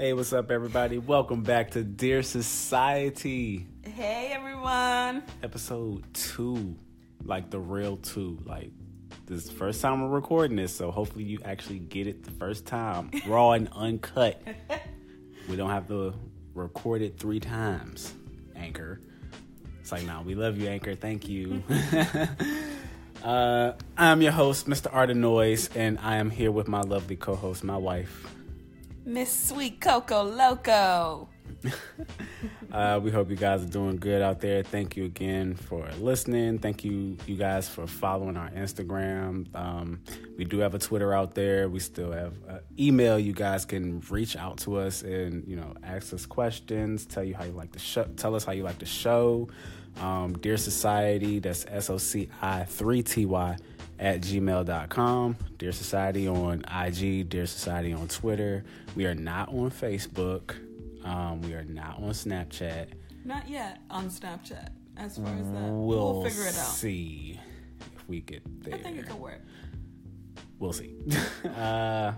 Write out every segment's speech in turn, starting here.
Hey, what's up, everybody? Welcome back to Dear Society, Hey everyone. episode two, like the real two. Like this is the first time we're recording this, so hopefully you actually get it the first time, raw and uncut. we don't have to record it three times. Anchor. It's like, nah, we love you, Anchor. Thank you. uh, I'm your host, Mr. Art Noise, and I am here with my lovely co-host, my wife. Miss Sweet Coco Loco. Uh, we hope you guys are doing good out there. Thank you again for listening. Thank you, you guys, for following our Instagram. Um, we do have a Twitter out there. We still have email. You guys can reach out to us and you know ask us questions. Tell you how you like the show. Tell us how you like the show. Um, Dear Society. That's S O C I three T Y at gmail.com. Dear Society on IG. Dear Society on Twitter. We are not on Facebook. Um, we are not on Snapchat. Not yet on Snapchat. As far as that, We'll, we'll, figure it out. see if we get there. I think it could work. We'll see. uh,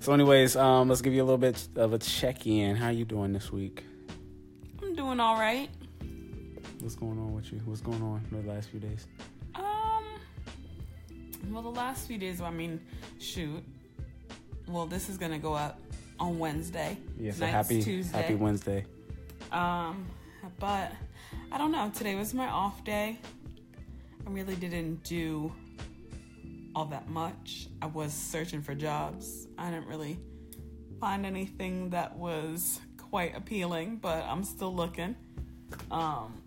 so, anyways, um, let's give you a little bit of a check in. How you doing this week? I'm doing all right. What's going on with you? What's going on the last few days? Well, the last few days. I mean, shoot. Well, this is gonna go up on Wednesday. Yeah, so happy Tuesday. Happy Wednesday. Um, but I don't know. Today was my off day. I really didn't do all that much. I was searching for jobs. I didn't really find anything that was quite appealing, but I'm still looking. Um,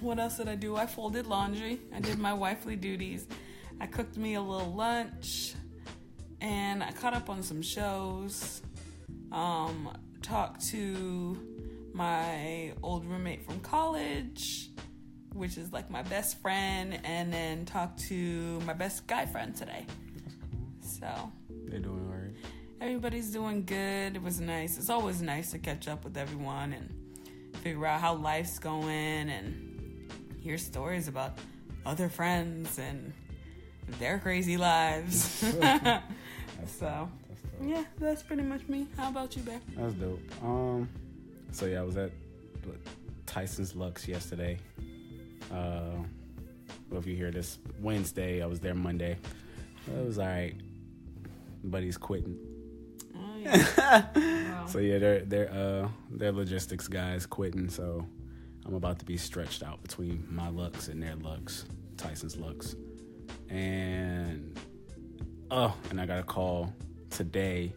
what else did I do? I folded laundry. I did my wifely duties. I cooked me a little lunch, and I caught up on some shows. Um, talked to my old roommate from college, which is like my best friend, and then talked to my best guy friend today. So They're doing all right. everybody's doing good. It was nice. It's always nice to catch up with everyone and figure out how life's going and hear stories about other friends and their crazy lives. so, That's yeah, that's pretty much me. How about you, Bear? That's dope. Um, so yeah, I was at Tyson's Lux yesterday. Uh, well, if you hear this Wednesday, I was there Monday. It was all right. Buddy's quitting. Oh, yeah. Wow. So yeah, they're they're uh they're logistics guys quitting. So I'm about to be stretched out between my Lux and their Lux, Tyson's Lux, and oh, and I got a call today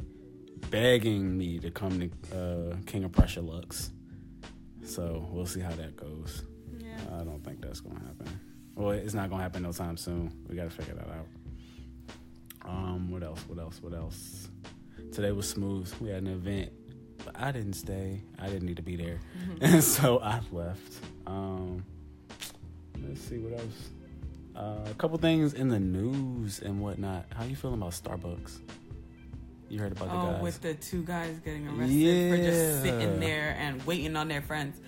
begging me to come to uh, King of Prussia Lux. So we'll see how that goes. yeah. I don't think that's gonna happen. Well, it's not gonna happen no time soon. We gotta figure that out. Um, what else? What else? What else? Today was smooth. We had an event, but I didn't stay. I didn't need to be there, and so I left. Um, let's see what else. Uh, a couple things in the news and whatnot. How you feeling about Starbucks? You heard about the Oh, guys? with the two guys getting arrested for just sitting there and waiting on their friends.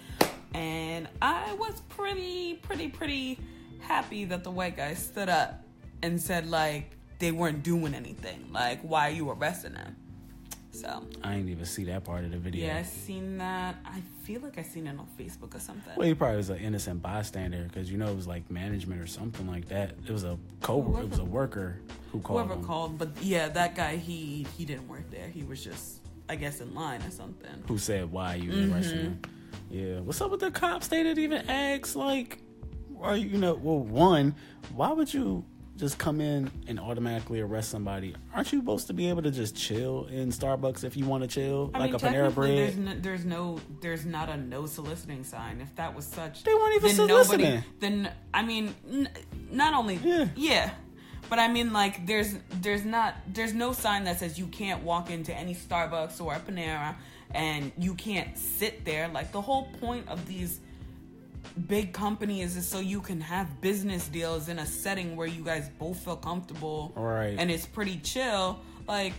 And I was pretty, pretty, pretty happy that the white guy stood up and said, like, they weren't doing anything. Like, why are you arresting them? So, I didn't even see that part of the video. yeah, I seen that. I feel like I seen it on Facebook or something. Well, he probably was an innocent bystander because you know it was like management or something like that. It was a co Whoever- it was a worker who called Whoever him. called, but yeah, that guy, he he didn't work there. He was just, I guess, in line or something. Who said why you Mm-hmm. arrested him? Yeah. What's up with the cops? They didn't even ask like, are you, you know? Well, one, why would you just come in and automatically arrest somebody? Aren't you supposed to be able to just chill in Starbucks if you want to chill, I like mean, a Panera Bread? there's no, there's no, there's not a no soliciting sign. If that was such, They weren't even then soliciting. nobody. Then I mean, n- not only Yeah. but I mean, like, there's, there's not, there's no sign that says you can't walk into any Starbucks or a Panera and you can't sit there. Like the whole point of these big companies is so you can have business deals in a setting where you guys both feel comfortable, Right. And it's pretty chill. Like,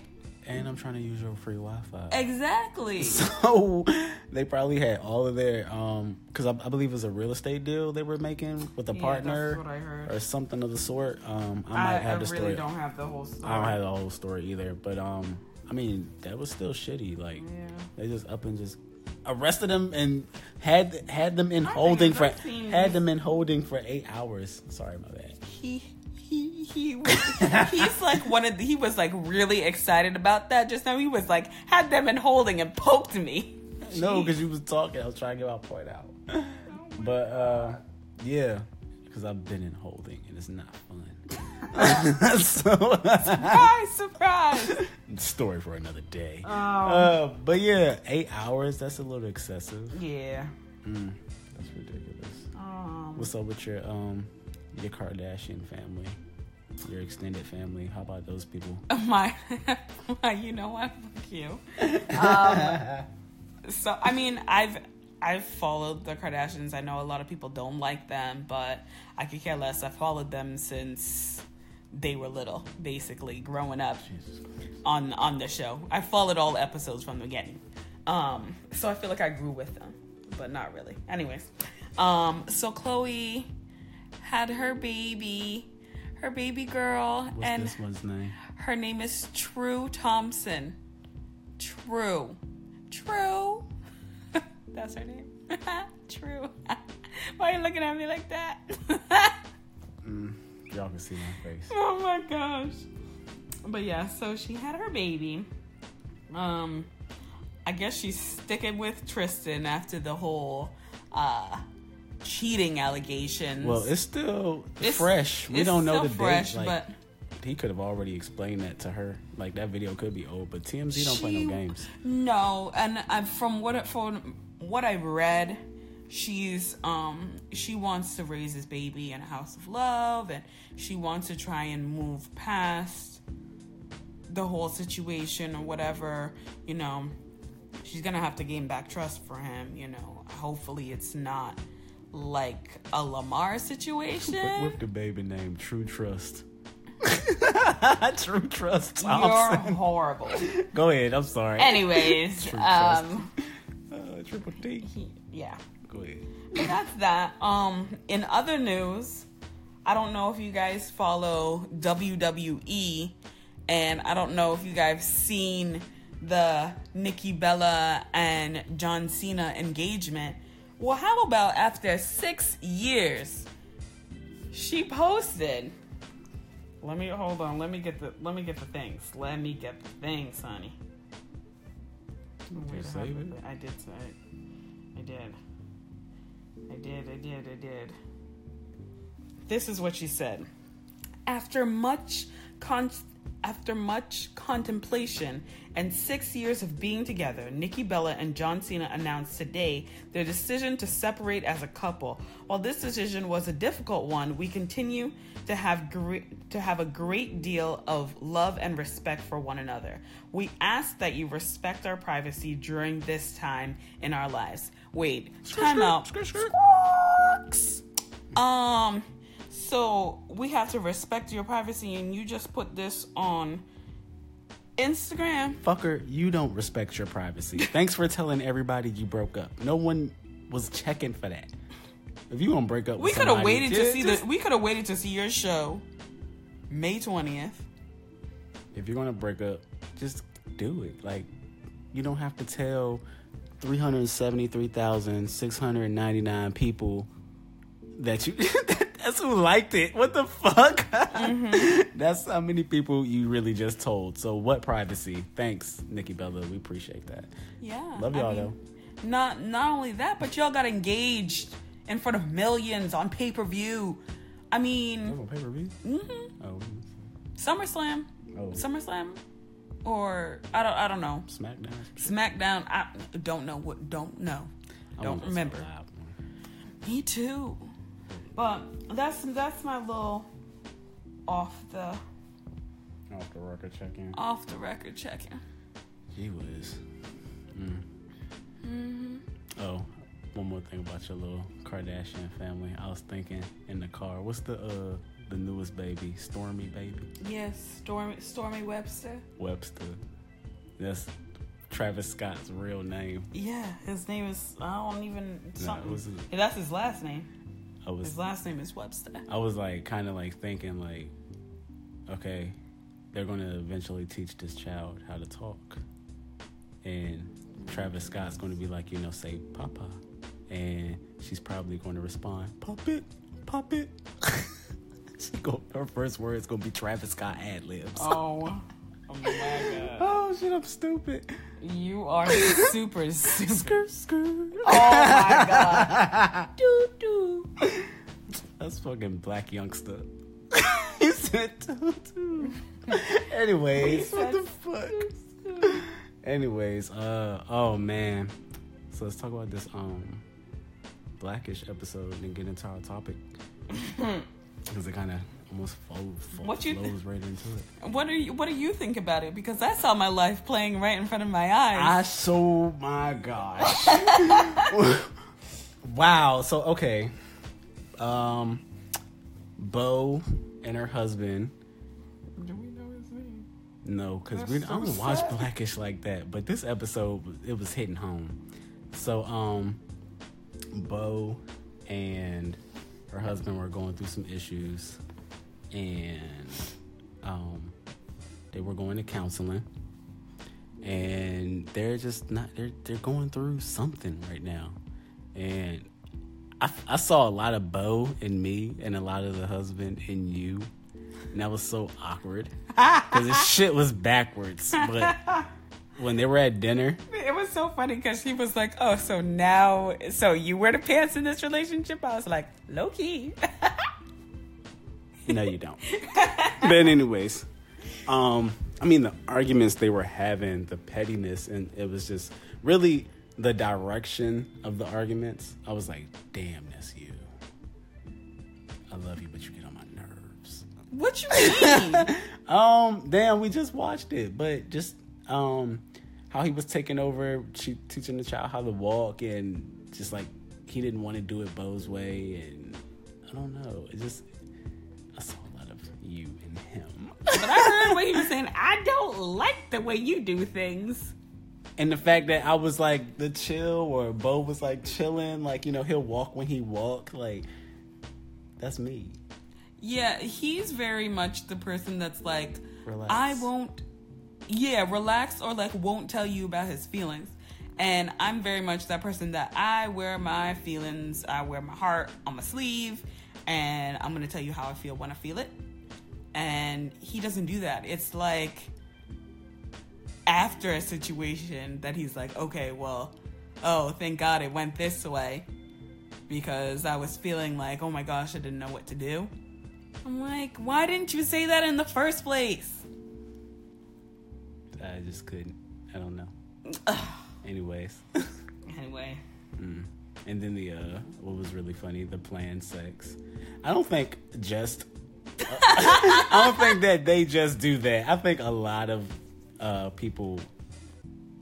and I'm trying to use your free Wi-Fi. exactly. So they probably had all of their um because I, I believe it was a real estate deal they were making with a Yeah, partner that's what I heard. or something of the sort. Um, I might have the really story. don't have the whole story. I don't have the whole story either, but um, I mean, that was still shitty. Like Yeah. they just up and just arrested them and had had them in My thing holding for had them in holding for eight hours. Sorry about that. He he he was, he's like one of the, he was like really excited about that just now. He was like had them in holding and poked me. No, because you was talking. I was trying to get my point out. But uh yeah, because I've been in holding and it's not fun. so Surprise, surprise. story for another day. Um, Uh, but yeah, eight hours. That's a little excessive. yeah. Mm, that's ridiculous. Um, What's up with your um your Kardashian family, your extended family? How about those people? my, my, you know what? Fuck you. Um, so I mean, I've I've followed the Kardashians. I know a lot of people don't like them, but I could care less. I've followed them since they were little, basically growing up on on the show. I followed all episodes from the beginning, um, so I feel like I grew with them, but not really. Anyways, um, so Khloe had her baby, her baby girl, What's and this one's name? her name is True Thompson. True. True. That's her name. True. Why are you looking at me like that? Mm, y'all can see my face. oh my gosh. But yeah, so she had her baby. Um I guess she's sticking with Tristan after the whole uh cheating allegations. Well, it's still It's- fresh. We it's don't know the fresh, date. Like, but he could have already explained that to her. Like that video could be old, but TMZ don't play no games. No, and I, from what it, from what I've read, she's um she wants to raise this baby in a house of love, and she wants to try and move past the whole situation or whatever. You know, she's gonna have to gain back trust for him. You know, hopefully it's not like a Lamar situation. With, the baby name True Trust. True Trust. You're horrible. Go ahead. I'm sorry. Anyways, True trust. um, Uh, triple T. he- yeah. Go ahead. But that's that. Um, in other news, I don't know if you guys follow WWE, and I don't know if you guys seen the Nikki Bella and John Cena engagement. Well, how about after six years, she posted. Let me hold on. Let me get the let me get the things. Let me get the things, honey. Save it? I did say it. I did. I did, I did, I did. This is what she said. After much con- after much contemplation and six years of being together, Nikki Bella and John Cena announced today their decision to separate as a couple. While this decision was a difficult one, we continue to have great to have a great deal of love and respect for one another. We ask that you respect our privacy during this time in our lives. Wait, time out. Squawks. Um, so we have to respect your privacy, and you just put this on Instagram. Fucker, you don't respect your privacy. Thanks for telling everybody you broke up. No one was checking for that. If you want to break up, We could have waited to see just- the. We could have waited to see your show, May twentieth. If you're gonna break up, just do it. Like, you don't have to tell 373,699 people that you. that's who liked it. What the fuck? Mm-hmm. that's how many people you really just told. So what privacy? Thanks, Nikki Bella. We appreciate that. Yeah, Love y'all, mean, Not not only that, but y'all got engaged in front of millions on pay per view. I mean, on pay per view. Mm-hmm. Oh, SummerSlam, oh, SummerSlam, or I don't I don't know. SmackDown. SmackDown. I don't know what. Don't know. I Don't remember. Me too. But that's that's my little off the Off the record check in. off the record checking. He was. Mm. hmm Oh, one more thing about your little Kardashian family. I was thinking in the car, what's the uh the newest baby? Stormi baby? Yes, Stormi Stormi Webster. Webster. That's Travis Scott's real name. Yeah, his name is I don't even No, something. it was- Yeah, that's his last name. I was His last name is Webster. I was like kind of like thinking like okay, they're going to eventually teach this child how to talk. And Travis Scott's going to be like, you know, say Papa. And she's probably going to respond, Pop it, pop it. she go, her first word is going to be Travis Scott ad libs. Oh. Oh my god. Oh shit, I'm stupid. You are super stupid. Skirt, skirt. Oh my god. Doo doo. That's fucking black youngster. he said doo doo. Anyways, what the fuck? Anyways, uh, oh man. So let's talk about this um blackish episode and get into our topic because it kind of almost flows, flows, What you- flows right into it. What do you What do you think about it? Because I saw my life playing right in front of my eyes. I so my gosh. wow. So okay. Um Bo and her husband. do we know his name? No, because we so I don't watch. Blackish like that. But this episode it was hitting home. So um Bo and her husband were going through some issues and um they were going to counseling and they're just not they're they're going through something right now and I, I saw a lot of Bo in me and a lot of the husband in you and that was so awkward because the shit was backwards but when they were at dinner It was so funny because she was like, "Oh, so now, so you wear the pants in this relationship?" I was like, "Low key." No, you don't. but anyways, um, I mean the arguments they were having, the pettiness, and it was just really the direction of the arguments. I was like, damn, that's you. I love you, but you get on my nerves. what you mean? Um, damn, we just watched it, but just um, how he was taking over, she teaching the child how to walk, and just like he didn't want to do it Bo's way, and I don't know, it just you and him, but I heard what he was saying. I don't like the way you do things. and the fact that I was like the chill, or Bo was like chilling, like you know he'll walk when he walk, like that's me. Yeah, he's very much the person that's like, Relax. I won't, yeah, relax or like won't tell you about his feelings. And I'm very much that person that I wear my feelings, I wear my heart on my sleeve, and I'm gonna tell you how I feel when I feel it. And he doesn't do that. It's like after a situation that he's like, okay, well, oh, thank God it went this way because I was feeling like, oh my gosh, I didn't know what to do. I'm like, why didn't you say that in the first place? I just couldn't. I don't know. Anyways. Anyway, Mm. And then the uh, what was really funny, the planned sex. I don't think just. I don't think that they just do that. I think a lot of uh, people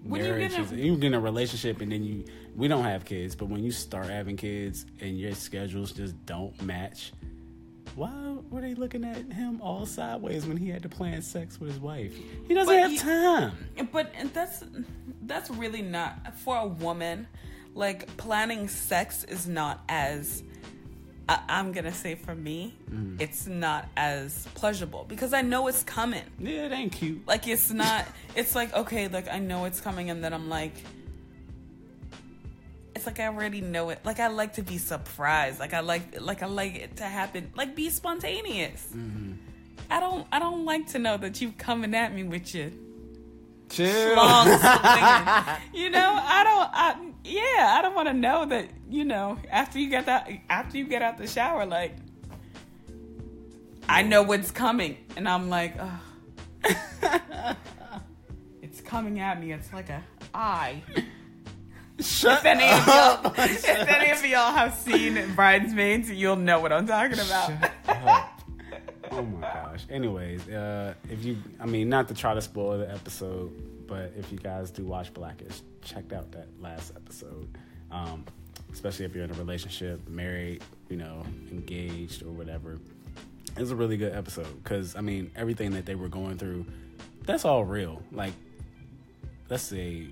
When you get marriages, a- you get in a relationship and then you we don't have kids, but when you start having kids and your schedules just don't match, why were they looking at him all sideways when he had to plan sex with his wife? He doesn't have he- time. but and that's that's really not for a woman. Like planning sex is not as I, I'm gonna say for me, mm. it's not as pleasurable because I know it's coming. Yeah, it ain't cute. Like it's not. It's like okay, like I know it's coming, and then I'm like, it's like I already know it. Like I like to be surprised. Like I like, like I like it to happen. Like be spontaneous. Mm-hmm. I don't. I don't like to know that you coming at me with your Chill. long. You know, I don't. I yeah, I don't want to know that. You know, after you get that, after you get out the shower, like I know what's coming, and I'm like, Ugh. it's coming at me. It's like a eye. Shut If any of y'all, if any of y'all have seen Bridesmaids, you'll know what I'm talking about. up. Oh my gosh. Anyways, uh, if you, I mean, not to try to spoil the episode, but if you guys do watch Blackish, check out that last episode. Um, especially if you're in a relationship, married, you know, engaged or whatever. It's a really good episode because I mean, everything that they were going through, that's all real. Like, let's say,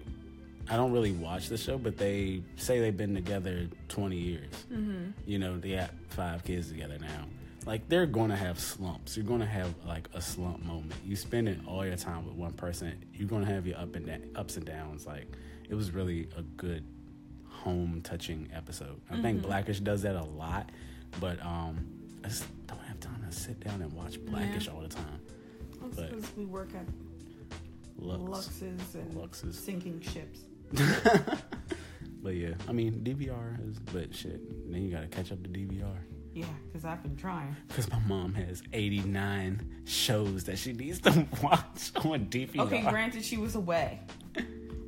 I don't really watch the show, but they say they've been together 20 years. Mm-hmm. You know, they have five kids together now. Like they're going to have slumps. You're going to have like a slump moment. You spend it all your time with one person. You're going to have your up and da- ups and downs. Like it was really a good home touching episode. I think Blackish does that a lot, but um, I just don't have time to sit down and watch Blackish all the time. But- because we work at Lux. Luxes and Luxes. sinking ships. But yeah, I mean DVR is, but shit. Then you gotta catch up to DVR. Yeah, because I've been trying. Because my mom has 89 shows that she needs to watch on DVR. Okay, granted, she was away.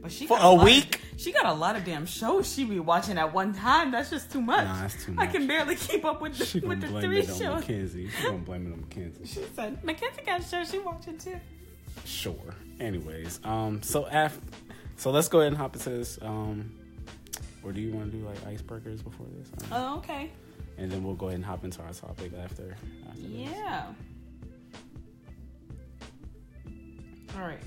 But she For got a lot of- week? she got a lot of damn shows she be watching at one time. That's just too much. Nah, that's too much. I can barely keep up with She the, gonna with the three it on shows. Mackenzie. She gonna blame it on Mackenzie. She said, Mackenzie got a show she watching too. Sure. Anyways, um, so af- so let's go ahead and hop into this. Um, or do you want to do like icebreakers before this? Oh, okay. And then we'll go ahead and hop into our topic after. after this. Yeah. All right.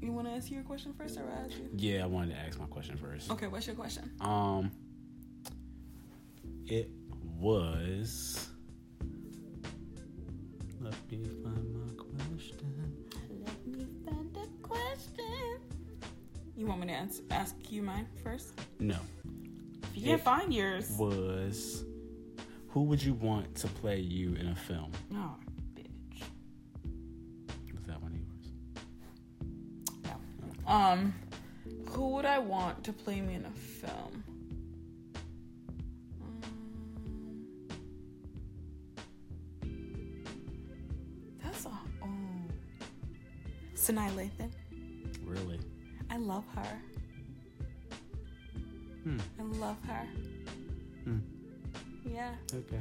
You want to ask your question first, or I ask you? Yeah, I wanted to ask my question first. Okay, what's your question? Um, it was. Let me find my question. Let me find a question. You want me to ans- ask you mine first? No, Can't find yours. was who would you want to play you in a film? Oh, bitch. Was that one of yours? No. Um, who would I want to play me in a film? Um, that's a oh. Sanaa Lathan. Really? I love her. Hmm. I love her. Hmm. Yeah, Okay.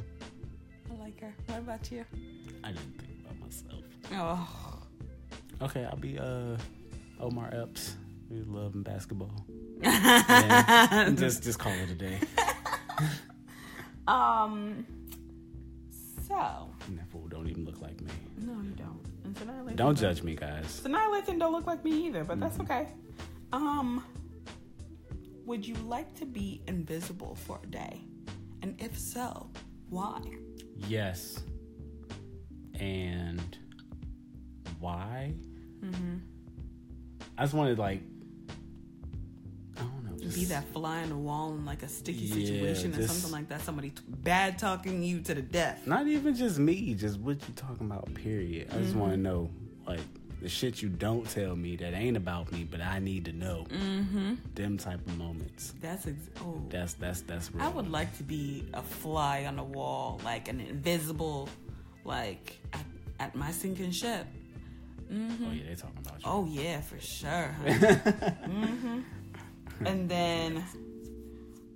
I like her. What about you? I didn't think about myself. Oh. Okay, I'll be uh Omar Epps. We love and basketball. Yeah, just just call it a day. Um. So. And that fool don't even look like me. No, you don't. And Sanaa Lathan Don't judge me, guys. Sanaa Lathan don't look like me either, but that's okay. Um. Would you like to be invisible for a day? And if so, why? Yes. And why? Mm-hmm. I just wanted like I don't know. Just, Be that fly on the wall in like a sticky Yeah, situation or just- something like that. Somebody t- bad talking you to the death. Not even just me, just what you talking about. Period. I just Mm-hmm. want to know like the shit you don't tell me that ain't about me, but I need to know. Mm-hmm. Them type of moments. That's ex- oh. That's that's that's real. I would like to be a fly on the wall, like an invisible, like at, at my sinking ship. Mm-hmm. Oh yeah, they talking about you. Oh yeah, for sure. hmm And then,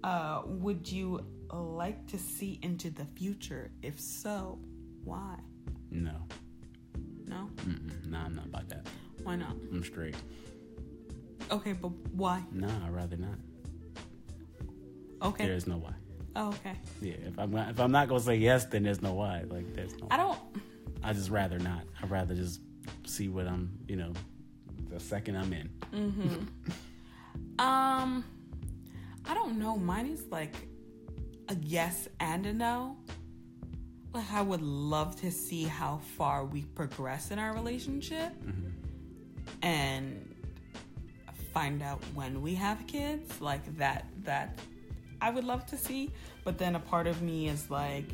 uh, would you like to see into the future? If so, why? No, No, Mm-mm. nah, I'm not about that. why not? I'm straight. Okay, but why? Nah, I'd rather not. Okay. There's no why. Oh, okay. Yeah, if I'm not, if I'm not gonna say yes, then there's no why. Like there's no. I don't. I just rather not. I'd rather just see what I'm. You know, the second I'm in. Mm-hmm. um, I don't know. Mine is like a yes and a no. Like I would love to see how far we progress in our relationship, mm-hmm. and find out when we have kids. Like that. That I would love to see. But then a part of me is like,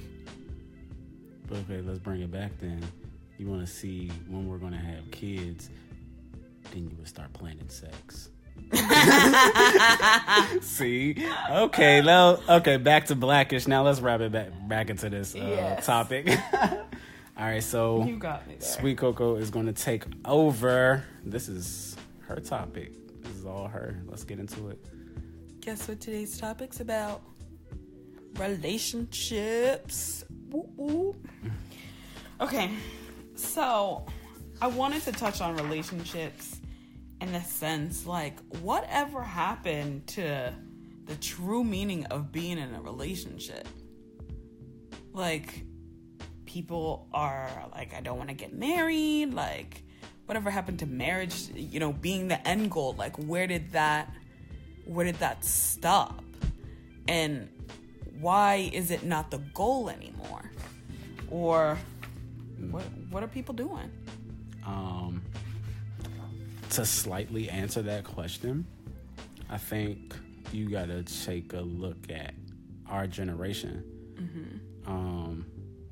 But okay, let's bring it back then. You want to see when we're gonna have kids? Then you would start planning sex. see, okay, now okay, back to blackish. Now let's wrap it back back into this uh, Yes. topic. All right, so you got me there. Sweet Coco is going to take over. This is her topic. This is all her. Let's get into it. Guess what today's topic's about? Relationships. Whoop, whoop. Okay, so I wanted to touch on relationships in the sense like, whatever happened to the true meaning of being in a relationship? Like, people are like, I don't want to get married. Like, whatever happened to marriage, you know, being the end goal? Like, where did that where did that stop? And why is it not the goal anymore? or what what are people doing? Um, to slightly answer that question, I think you got to take a look at our generation. Um,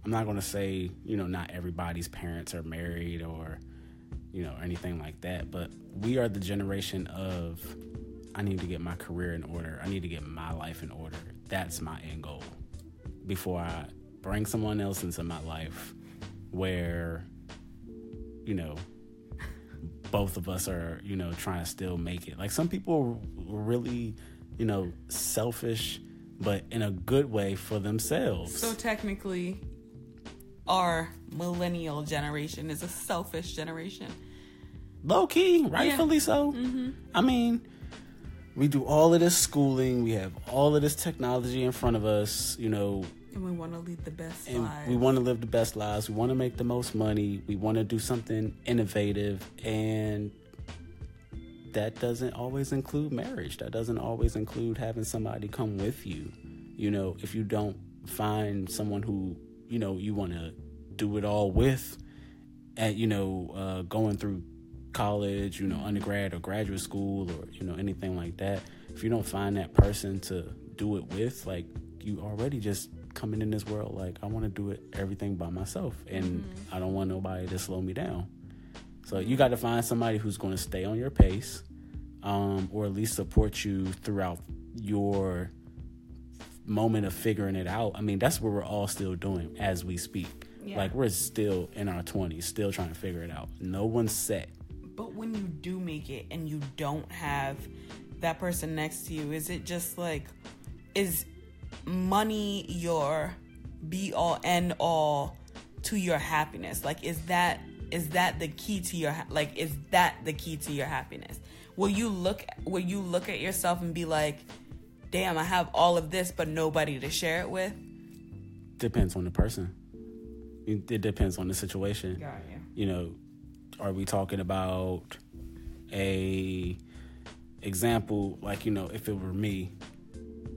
I'm not going to say, you know, not everybody's parents are married or, you know, anything like that, but we are the generation of I need to get my career in order. I need to get my life in order. That's my end goal before I bring someone else into my life where, you know, both of us are, you know, trying to still make it. Like some people are really, you know, selfish, but in a good way for themselves. So technically, our millennial generation is a selfish generation. Low key, rightfully so. Mm-hmm. I mean, we do all of this schooling, we have all of this technology in front of us, you know, And we want to lead the best and lives. we want to live the best lives. We want to make the most money. We want to do something innovative, and that doesn't always include marriage. That doesn't always include having somebody come with you. You know, if you don't find someone who you know you want to do it all with, at you know, uh, going through college, you know, undergrad or graduate school, or you know, anything like that. If you don't find that person to do it with, like you already just coming in this world like I want to do it everything by myself, and I don't want nobody to slow me down. So you got to find somebody who's going to stay on your pace, um, or at least support you throughout your moment of figuring it out. I mean, that's what we're all still doing as we speak. Yeah. Like we're still in our twenties, still trying to figure it out. No one's set. But when you do make it and you don't have that person next to you, is it just like, is money your be all end all to your happiness? Like, is that is that the key to your like? Is that the key to your happiness? Will you look will you look at yourself and be like, damn, I have all of this, but nobody to share it with? Depends on the person. It depends on the situation. Got you. you know, are we talking about a example like you know if it were me,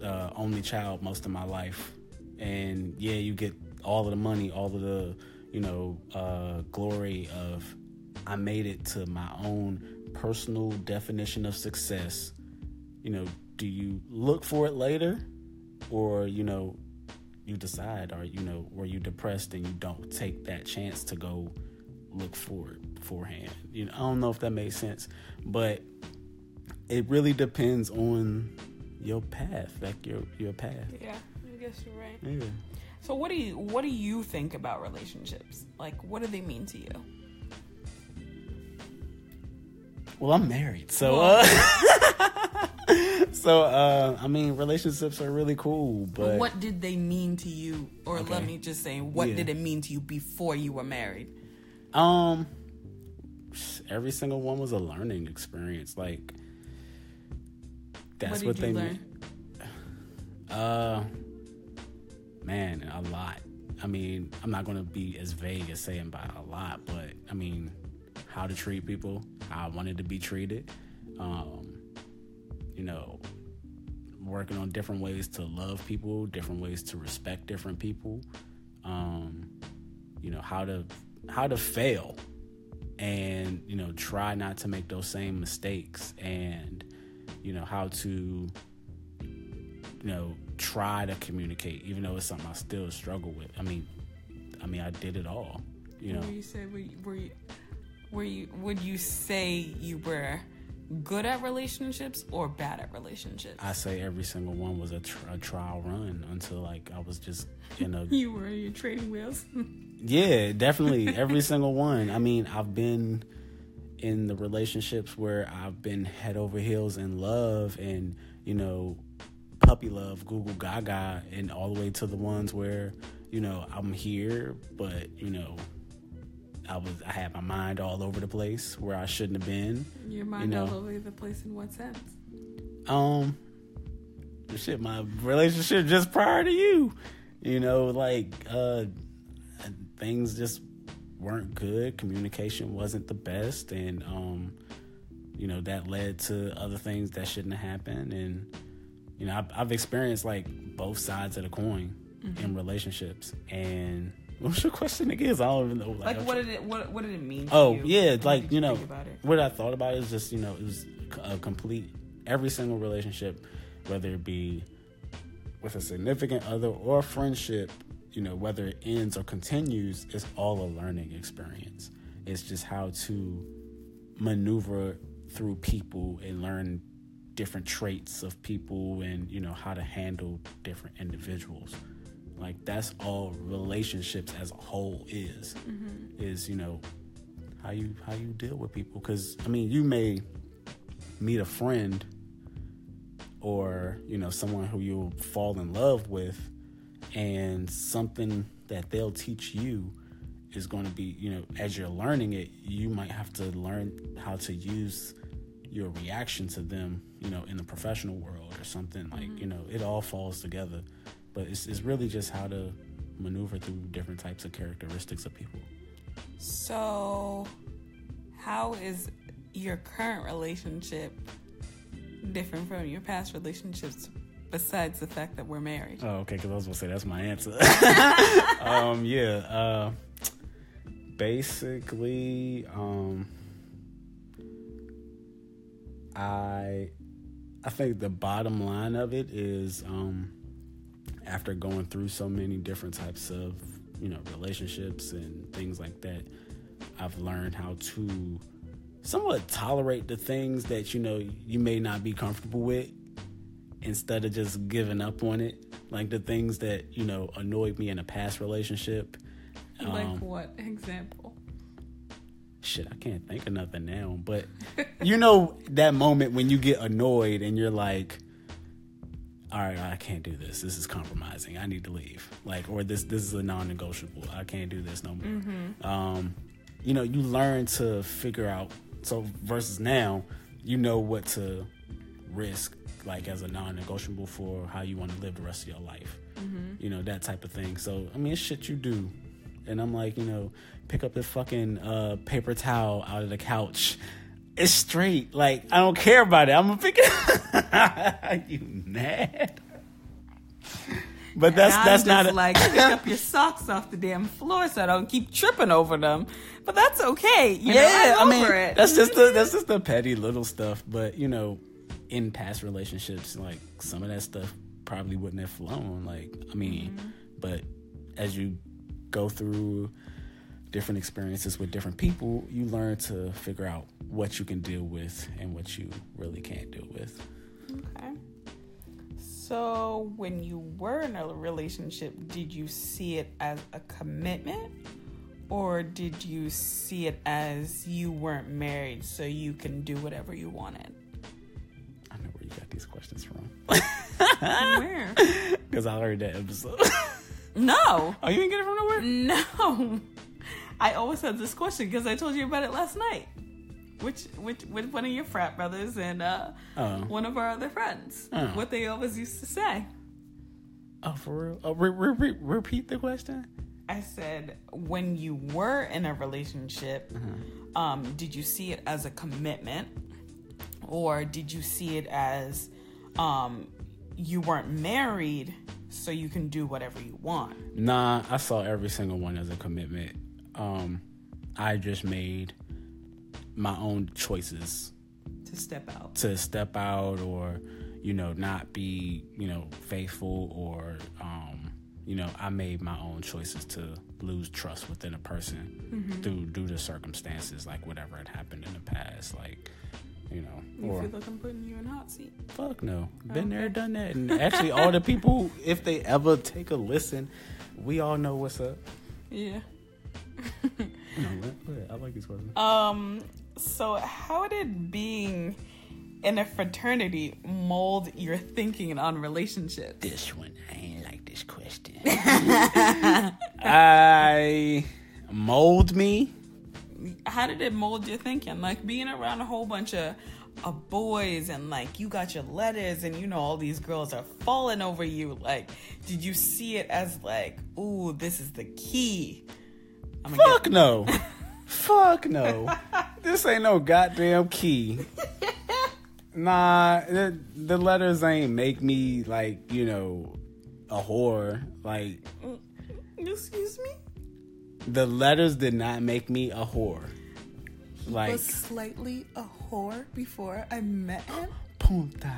uh, only child most of my life, and yeah, you get all of the money, all of the you know uh, glory of I made it to my own personal definition of success. You know, do you look for it later, or you know, you decide, or you know, were you depressed and you don't take that chance to go look for it beforehand? You know, I don't know if that makes sense, but it really depends on your path, like your your path. Yeah, I guess you're right. Yeah. So what do you what do you think about relationships? Like what do they mean to you? Well, I'm married, so uh, so uh, I mean, relationships are really cool, but what did they mean to you? Or let me just say, what Yeah. did it mean to you before you were married? Um, every single one was a learning experience. Like that's what what, they learn? Uh, man, a lot. I mean, I'm not gonna be as vague as saying by a lot, but I mean, how to treat people, how I wanted to be treated. Um, you know, working on different ways to love people, different ways to respect different people. Um, you know, how to how to fail and you know try not to make those same mistakes and you know how to you know try to communicate even though it's something i still struggle with i mean i mean i did it all you know Were you say were you, were you, were you would you say you were good at relationships or bad at relationships? i say every single one was a, tr- a trial run until like i was just in a you were in your trading wheels. Yeah, definitely. Every single one. I mean, I've been in the relationships where I've been head over heels in love and, you know, puppy love, Google Gaga, and all the way to the ones where, you know, I'm here, but, you know, I was I had my mind all over the place where I shouldn't have been. Your mind know. all over the place in what sense? Um shit, my relationship just prior to you. You know, like uh things just weren't good. Communication wasn't the best and um you know, that led to other things that shouldn't have happened and you know, I've, I've experienced like both sides of the coin in relationships and What's your question again? I don't even know. Like, what did it what what did it mean? to Oh you? yeah, What like you know, it? what I thought about is just you know, it was a complete every single relationship, whether it be with a significant other or a friendship, you know, whether it ends or continues, it's all a learning experience. It's just how to maneuver through people and learn different traits of people and you know how to handle different individuals. Like that's all relationships as a whole is mm-hmm. is you know how you how you deal with people. Because i mean you may meet a friend or you know someone who you'll fall in love with and something that they'll teach you is going to be you know as you're learning it you might have to learn how to use your reaction to them you know in the professional world or something like mm-hmm. you know it all falls together but it's, it's really just how to maneuver through different types of characteristics of people So, how is your current relationship different from your past relationships? Besides the fact that we're married, Oh, okay. Because I was gonna say that's my answer. um, yeah. Uh, basically, um, I, I think the bottom line of it is, um, after going through so many different types of, you know, relationships and things like that, I've learned how to somewhat tolerate the things that you know you may not be comfortable with instead of just giving up on it. Like the things that, you know, annoyed me in a past relationship. like Um, what example? shit, I can't think of nothing now. But you know that moment when you get annoyed and you're like, all right, I can't do this. This is compromising. I need to leave. Like, or this this is a non-negotiable. I can't do this no more. Um, you know, you learn to figure out. So versus now, you know what to risk, like as a non-negotiable for how you want to live the rest of your life. You know that type of thing. So I mean, it's shit you do. And I'm like, you know, pick up the fucking uh, paper towel out of the couch. It's straight. Like I don't care about it. I'm gonna pick it. you mad? But that's And I'm that's just not a, like pick up your socks off the damn floor so I don't keep tripping over them. But that's okay. You know, yeah. I'm I mean, it. that's just the that's just the petty little stuff. But you know, in past relationships, like some of that stuff probably wouldn't have flown. Like I mean, mm-hmm. but as you go through different experiences with different people, you learn to figure out what you can deal with and what you really can't deal with. Okay. So, when you were in a relationship, did you see it as a commitment? Or did you see it as you weren't married so you can do whatever you wanted? Got these questions from Where? because I heard that episode. No. oh, you didn't get it from nowhere? No. I always had this question because I told you about it last night. Which, which, with one of your frat brothers and uh, Oh. one of our other friends. Oh. What they always used to say. Oh, for real? Oh, re- re- re- repeat the question. I said, when you were in a relationship, Mm-hmm. um, did you see it as a commitment, or did you see it as um, you weren't married, so you can do whatever you want? Nah, I saw every single one as a commitment. Um, I just made my own choices To step out. to step out or, you know, not be, you know, faithful or, um, you know, I made my own choices to lose trust within a person through due to circumstances like whatever had happened in the past, like, you know, You or feel like I'm putting you in hot seat? Fuck no. Been there, done that. And actually, all the people, if they ever take a listen, we all know what's up. Yeah. No, I like this questions. Um. So, how did being in a fraternity mold your thinking on relationships? This one, I ain't like this question. I mold me. How did it mold your thinking? Like being around a whole bunch of, of boys and like you got your letters and you know all these girls are falling over you. Like, did you see it as like, ooh, this is the key? Fuck no. Fuck no. This ain't no goddamn key. Nah, the, the letters ain't make me like, you know, a whore. Like, mm, excuse me. The letters did not make me a whore. Like was slightly a whore before I met him. Punta.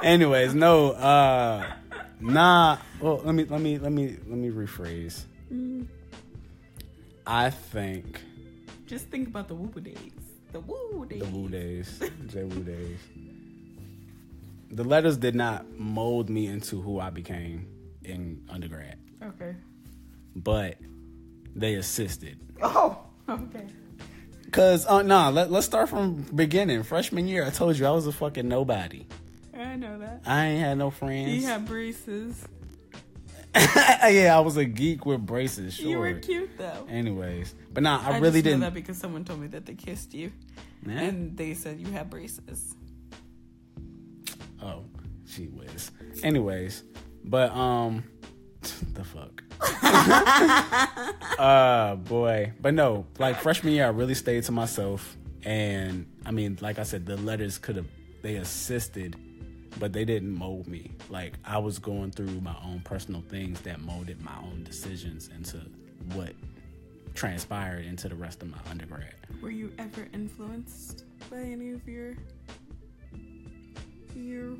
Anyways, no, uh nah. Well, let me let me let me let me rephrase. Mm. I think. Just think about the woo days. The woo days. The woo days. the woo days. The letters did not mold me into who I became in undergrad. Okay. But they assisted. Oh, okay. Cause uh, nah, let, let's start from beginning. Freshman year, I told you I was a fucking nobody. I know that. I ain't had no friends. You had braces. yeah, I was a geek with braces. Sure. You were cute though. Anyways, but nah, I, I really didn't. that because someone told me that they kissed you, and they said you had braces. Oh, she whiz. Anyways, but um, the fuck. uh boy. But no, like freshman year I really stayed to myself and I mean, like I said, the letters could have they assisted, but they didn't mold me. Like I was going through my own personal things that molded my own decisions into what transpired into the rest of my undergrad. Were you ever influenced by any of your your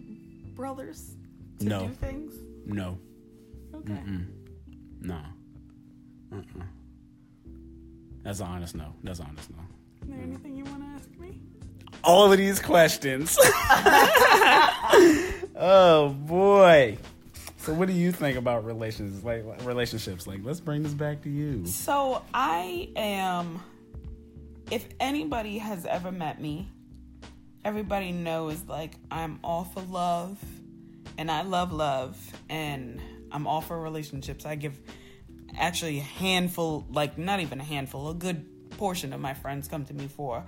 brothers to no. do things? No. Okay. Mm-mm. No. Uh-uh. That's an honest no. That's an honest no. Is there anything you want to ask me? All of these questions. oh boy. So what do you think about relations like relationships? Like let's bring this back to you. So I am if anybody has ever met me, everybody knows like I'm all for love and I love love and I'm all for relationships. I give actually a handful, like not even a handful, a good portion of my friends come to me for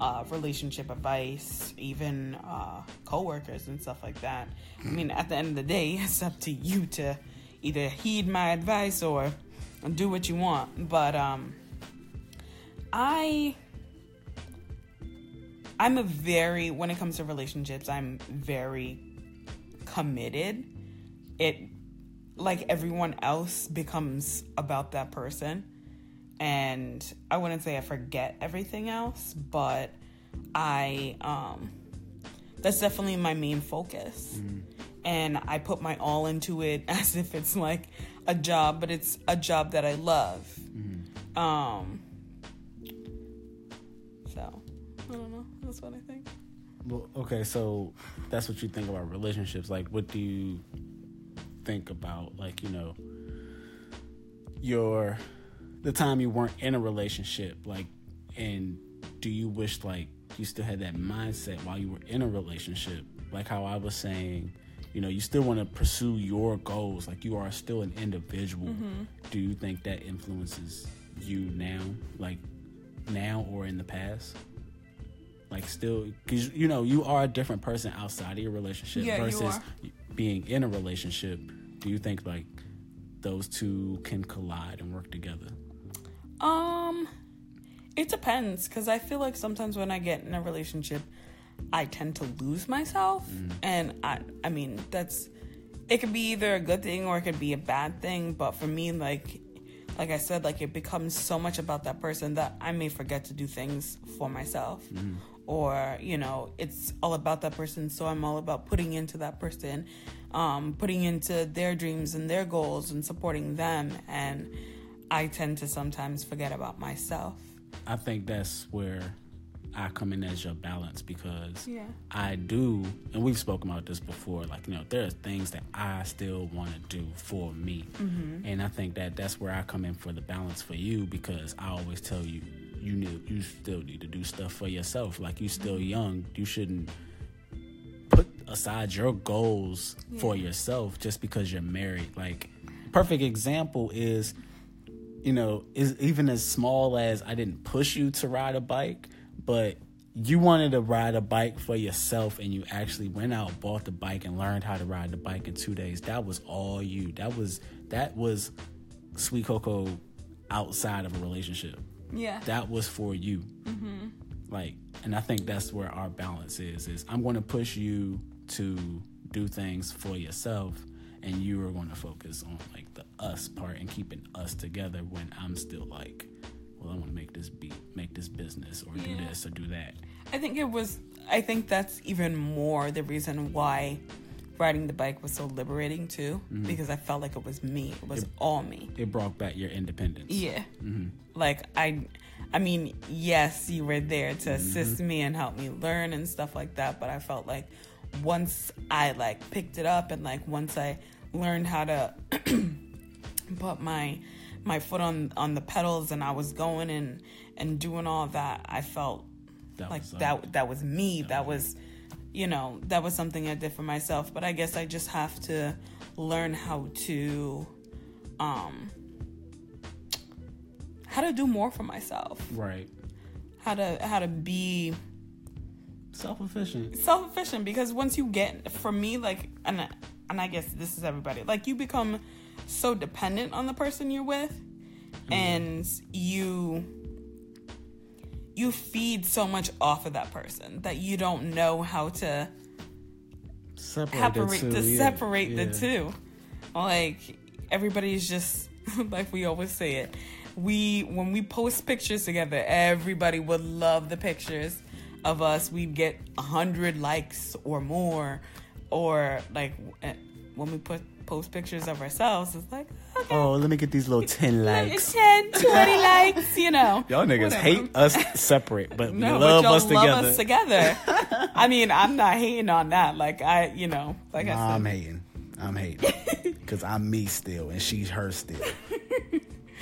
uh, relationship advice, even uh, coworkers and stuff like that. I mean, at the end of the day, it's up to you to either heed my advice or do what you want. But um, I, I'm a very when it comes to relationships, I'm very committed. It like everyone else becomes about that person. And I wouldn't say I forget everything else, but I um that's definitely my main focus. Mm. And I put my all into it as if it's like a job, but it's a job that I love. Mm. Um so I don't know. That's what I think. Well, okay, so that's what you think about relationships. Like, what do you think about like you know your the time you weren't in a relationship like and do you wish like you still had that mindset while you were in a relationship? Like how i was saying you know you still want to pursue your goals like you are still an individual. Mm-hmm. do you think that influences you now like now or in the past? Like still because you know you are a different person outside of your relationship yeah, versus being in a relationship do you think like those two can collide and work together um it depends because i feel like sometimes when i get in a relationship i tend to lose myself mm. and i i mean that's it could be either a good thing or it could be a bad thing but for me like like I said, like it becomes so much about that person that I may forget to do things for myself. Mm or you know it's all about that person so i'm all about putting into that person um, putting into their dreams and their goals and supporting them and i tend to sometimes forget about myself i think that's where I come in as your balance because yeah. I do, and we've spoken about this before. Like you know, there are things that I still want to do for me, mm-hmm. and I think that that's where I come in for the balance for you because I always tell you you need you still need to do stuff for yourself. Like you're still young, you shouldn't put aside your goals yeah. for yourself just because you're married. Like perfect example is you know, is even as small as I didn't push you to ride a bike, but you wanted to ride a bike for yourself and you actually went out, bought the bike and learned how to ride the bike in 2 days. That was all you. That was that was Sweet Coco outside of a relationship. Yeah. That was for you. Mm-hmm. Like, and I think that's where our balance is. Is I'm going to push you to do things for yourself, and you are going to focus on like the us part and keeping us together when I'm still like, well, I want to make this beat, make this business, or do this or do that. I think it was. I think that's even more the reason why riding the bike was so liberating too, mm-hmm. because I felt like it was me. It was all me. It brought back your independence. Yeah. Mm-hmm. Like I I mean, yes, you were there to mm-hmm. assist me and help me learn and stuff like that, but I felt like once I like picked it up and like once I learned how to put my my foot on on the pedals and I was going and and doing all that, I felt That like was, uh, that that was me. That was you know, that was something I did for myself, but I guess I just have to learn how to um how to do more for myself. Right. How to how to be Self efficient. self-efficient because once you get for me like and and I guess this is everybody like you become so dependent on the person you're with and you you feed so much off of that person that you don't know how to Separate, the separate two, to yeah, separate the yeah. two. Like everybody's just like we always say it. We when we post pictures together, everybody would love the pictures of us. We'd get a hundred likes or more, or like eh, when we put post pictures of ourselves, it's like okay, Oh, let me get these little 10 likes. 10, 20 likes, you know. Y'all niggas Whatever. hate us separate, but No, love but y'all us love together. us together. I mean, I'm not hating on that. Like I, you know, like I said. I'm hating. I'm hating. Because I'm me still, and she's her still.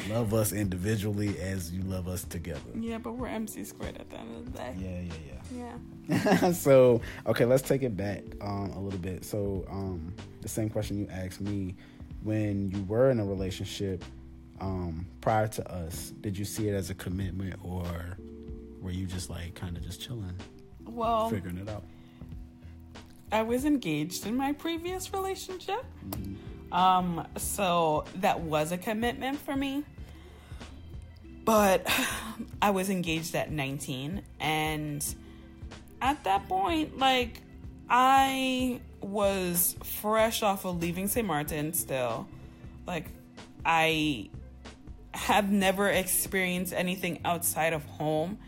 love us individually as you love us together. Yeah, but we're MC squared at the end of the day. Yeah, yeah, yeah. Yeah. so okay let's take it back um, a little bit so um, the same question you asked me when you were in a relationship um, prior to us did you see it as a commitment or were you just like kind of just chilling Well, figuring it out I was engaged in my previous relationship. Um, so that was a commitment for me. But I was engaged at 19 and at that point like I was fresh off of leaving St. Martin still. Like I have never experienced anything outside of home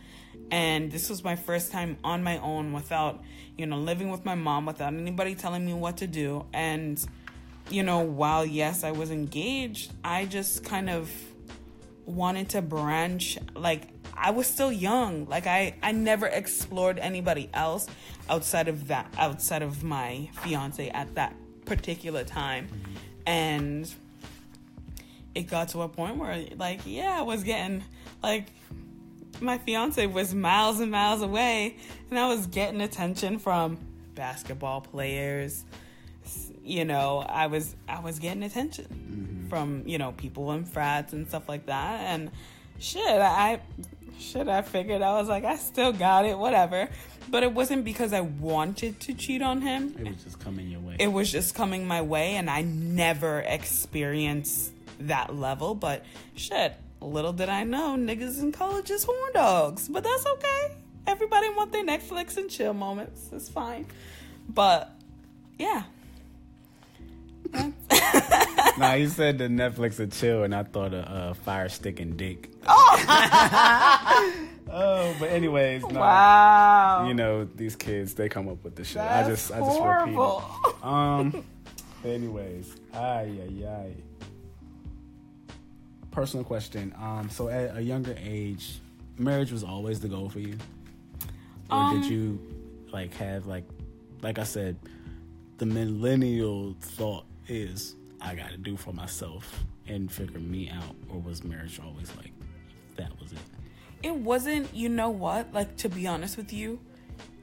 and this was my first time on my own without you know living with my mom without anybody telling me what to do and you know while yes I was engaged I just kind of wanted to branch like I was still young. Like I I never explored anybody else outside of that outside of my fiance at that particular time. Mm-hmm. And it got to a point where like yeah i was getting like my fiance was miles and miles away. And i was getting attention from basketball players. You know i was i was getting attention mm-hmm. from you know people in frats and stuff like that. And shit i shit i figured i was like i still got it whatever but it wasn't because i wanted to cheat on him it was just coming your way it was just coming my way and I never experienced that level. But shit, little did I know niggas in college is horn dogs. But that's okay. Everybody want their Netflix and chill moments. It's fine. But yeah. nah you said the netflix and chill and i thought of uh, fire stick and dick. Oh. But anyways no. Wow. you know these kids they come up with the shit. That's i just i just repeat it. um anyways ay ay ay. Personal question. Um so at a younger age marriage was always the goal for you? Or Um, did you like have like like i said the millennial thought is i gotta do for myself and figure me out or was marriage always like that was it? It wasn't you know what? Like to be honest with you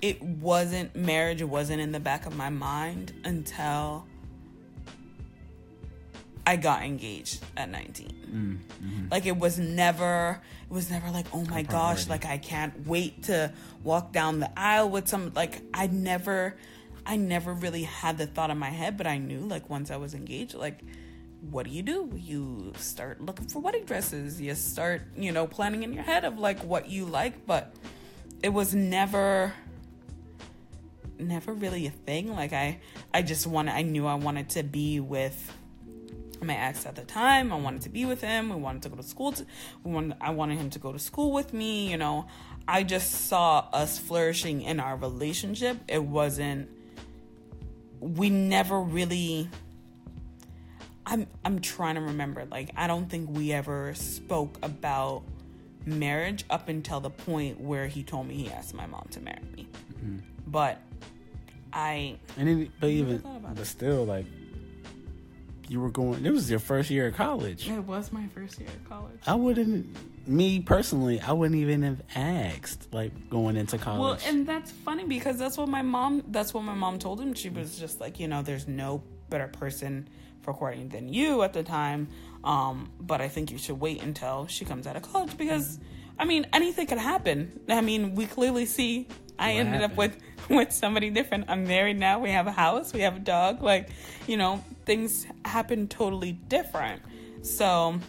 it wasn't marriage wasn't in the back of my mind until i got engaged at 19 mm-hmm. like it was never it was never like oh my gosh like i can't wait to walk down the aisle with some like i never i never really had the thought in my head but i knew like once i was engaged like what do you do you start looking for wedding dresses you start you know planning in your head of like what you like but it was never never really a thing. Like I I just wanted I knew I wanted to be with my ex at the time. I wanted to be with him. We wanted to go to school. To, we wanted, I wanted him to go to school with me. You know, I just saw us flourishing in our relationship. It wasn't. We never really. I'm I'm trying to remember. Like I don't think we ever spoke about marriage up until the point where he told me he asked my mom to marry me. Mm-hmm. But I. And then, but even, but still, like you were going. It was your first year of college. It was my first year of college. I wouldn't, me personally, I wouldn't even have asked like going into college. Well, and that's funny because that's what my mom. That's what my mom told him. She was just like, you know, there's no better person for courting than you at the time. Um, but I think you should wait until she comes out of college because, I mean, anything could happen. I mean, we clearly see. I what ended happened? up with with somebody different. I'm married now. We have a house. We have a dog. Like, you know, things happen totally different. So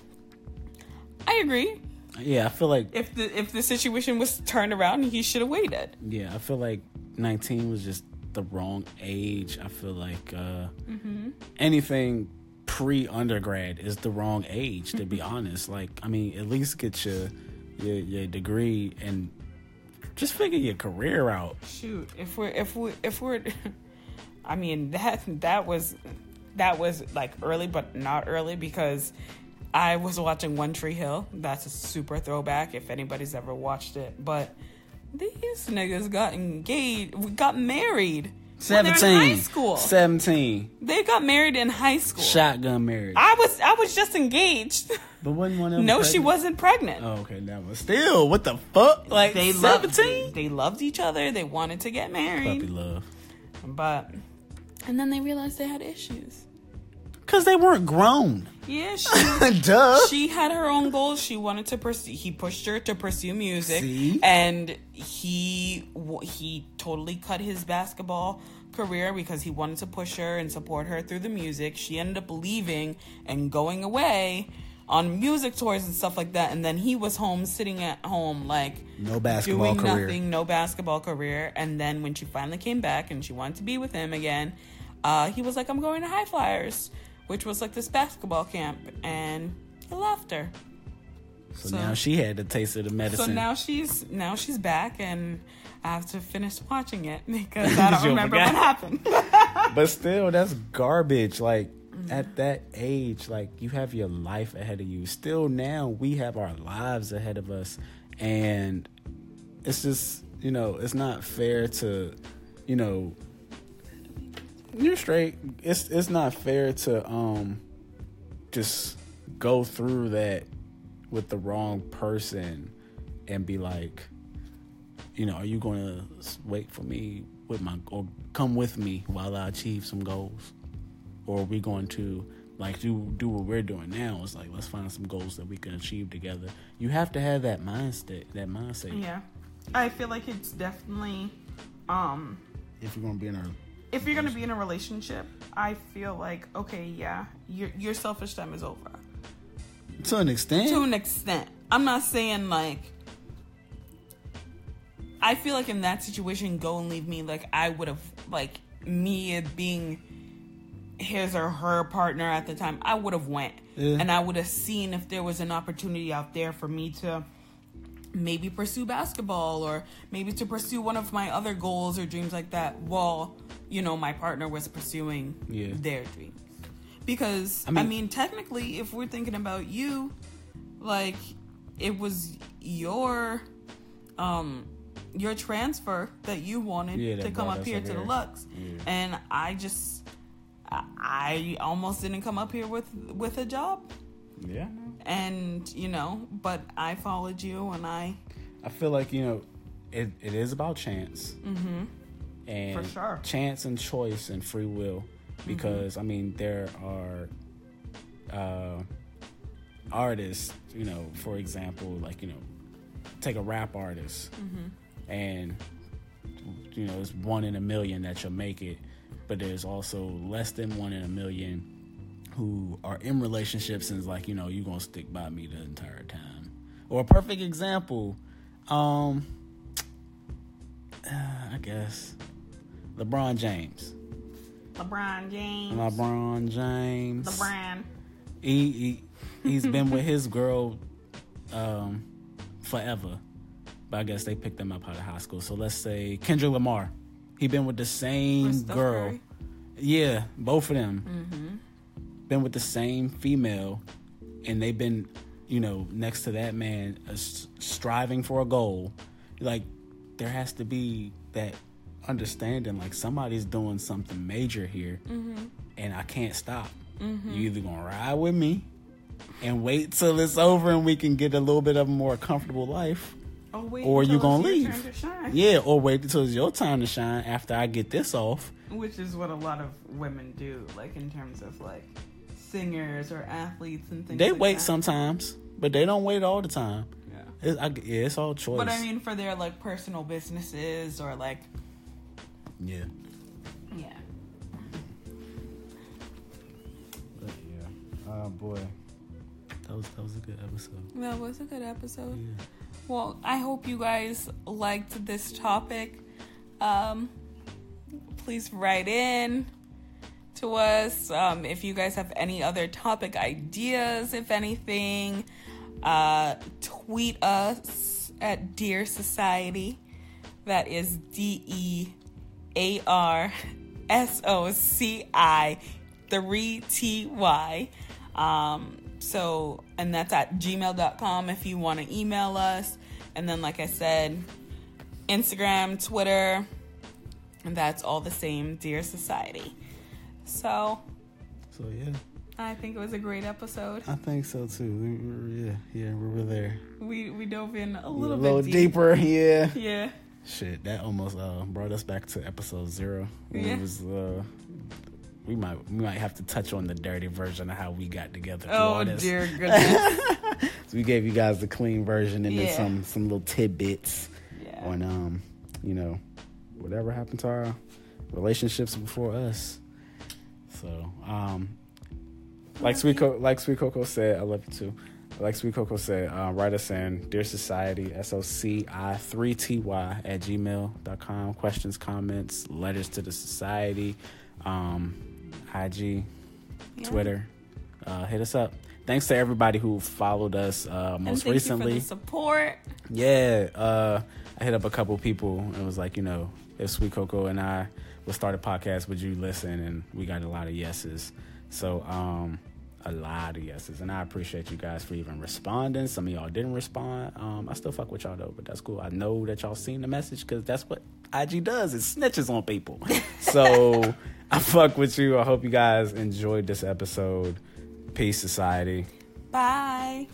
I agree. Yeah, I feel like if the if the situation was turned around, he should have waited. Yeah, I feel like 19 was just the wrong age. I feel like uh, mm-hmm. anything pre undergrad is the wrong age. To be honest, like I mean, at least get your your, your degree and just figure your career out. Shoot, if we're if we if we're, I mean that that was that was like early, but not early because I was watching One Tree Hill. That's a super throwback if anybody's ever watched it. But these niggas got engaged, we got married. 17 high school. 17 they got married in high school. Shotgun marriage. I was i was just engaged. But wasn't one of them no pregnant? she wasn't pregnant. Oh okay that was still what the fuck? Like they 17 loved, they loved each other. They wanted to get married. Puppy love. But and then they realized they had issues because they weren't grown. Yeah, she, Duh. she had her own goals. She wanted to pursue. He pushed her to pursue music, See? and he he totally cut his basketball career because he wanted to push her and support her through the music. She ended up leaving and going away on music tours and stuff like that. And then he was home, sitting at home, like no basketball doing career. nothing, no basketball career. And then when she finally came back and she wanted to be with him again, uh, he was like, "I'm going to High Flyers." Which was like this basketball camp, and he left her. So, so now she had to taste of the medicine. So now she's now she's back, and I have to finish watching it because I don't remember what happened. but still, that's garbage. Like mm-hmm. at that age, like you have your life ahead of you. Still, now we have our lives ahead of us, and it's just you know it's not fair to you know you're straight. It's it's not fair to um just go through that with the wrong person and be like, you know, are you going to wait for me with my or come with me while I achieve some goals, or are we going to like do do what we're doing now? It's like let's find some goals that we can achieve together. You have to have that mindset. That mindset. Yeah, I feel like it's definitely um if you're going to be in a if you're gonna be in a relationship, I feel like okay, yeah, your your selfish time is over. To an extent. To an extent. I'm not saying like. I feel like in that situation, go and leave me. Like I would have, like me being his or her partner at the time, I would have went yeah. and I would have seen if there was an opportunity out there for me to maybe pursue basketball or maybe to pursue one of my other goals or dreams like that while you know my partner was pursuing yeah. their dreams because I mean, I mean technically if we're thinking about you like it was your um your transfer that you wanted yeah, to come up here to the Lux yeah. and I just I almost didn't come up here with with a job yeah and you know, but I followed you, and I. I feel like you know, it, it is about chance. Mm-hmm. And sure. chance and choice and free will, because mm-hmm. I mean there are uh, artists, you know, for example, like you know, take a rap artist, mm-hmm. and you know it's one in a million that you'll make it, but there's also less than one in a million who are in relationships and is like, you know, you're gonna stick by me the entire time. Or a perfect example, um, uh, I guess LeBron James. LeBron James. LeBron James. LeBron. He, he he's been with his girl um forever. But I guess they picked him up out of high school. So let's say Kendrick Lamar. He been with the same Steph girl. Curry. Yeah, both of them. Mm-hmm. Been with the same female and they've been, you know, next to that man uh, striving for a goal. Like there has to be that understanding like somebody's doing something major here Mm-hmm. and I can't stop. You either gonna ride with me and wait till it's over and we can get a little bit of a more comfortable life, or you gonna leave. Yeah, or wait until it's your time to shine after I get this off. Which is what a lot of women do, like in terms of like singers or athletes and things. They like wait that. sometimes, but they don't wait all the time. Yeah. It's, I, yeah, it's all choice. But I mean, for their like personal businesses or like, yeah. yeah. But yeah. Oh boy. That was that was a good episode. That was a good episode. Yeah. Well, I hope you guys liked this topic. Um, please write in to us um, if you guys have any other topic ideas, if anything. Uh, tweet us at Dear Society. That is D E A R S O C I 3 T Y. Um, so, and that's at gmail.com if you want to email us. And then, like I said, Instagram, Twitter, and that's all the same, Dear Society. So, So yeah, I think it was a great episode. I think so too. We, yeah, yeah, we were there. We we dove in a A little, little bit deep. deeper. Yeah. Yeah. Shit, that almost uh, brought us back to episode zero. Yeah. it was, uh, we might we might have to touch on the dirty version of how we got together. Oh dear goodness. So we gave you guys the clean version and then some some little tidbits yeah. on um you know whatever happened to our relationships before us. So um like Sweet Co- like Sweet Coco said, I love you too. Like Sweet Coco said, uh, write us in Dear Society, S O C I 3 T Y at gmail.com. Questions, comments, letters to the society, um, IG, Yeah. Twitter. Uh, hit us up. Thanks to everybody who followed us uh, most recently. you for the support. Yeah, uh, I hit up a couple people and was like, you know, if Sweet Coco and I would start a podcast, would you listen? And we got a lot of yeses. So, um, a lot of yeses. And I appreciate you guys for even responding. Some of y'all didn't respond. Um, I still fuck with y'all though, but that's cool. I know that y'all seen the message because that's what IG does. It snitches on people. so I fuck with you. I hope you guys enjoyed this episode. Peace, society. Bye.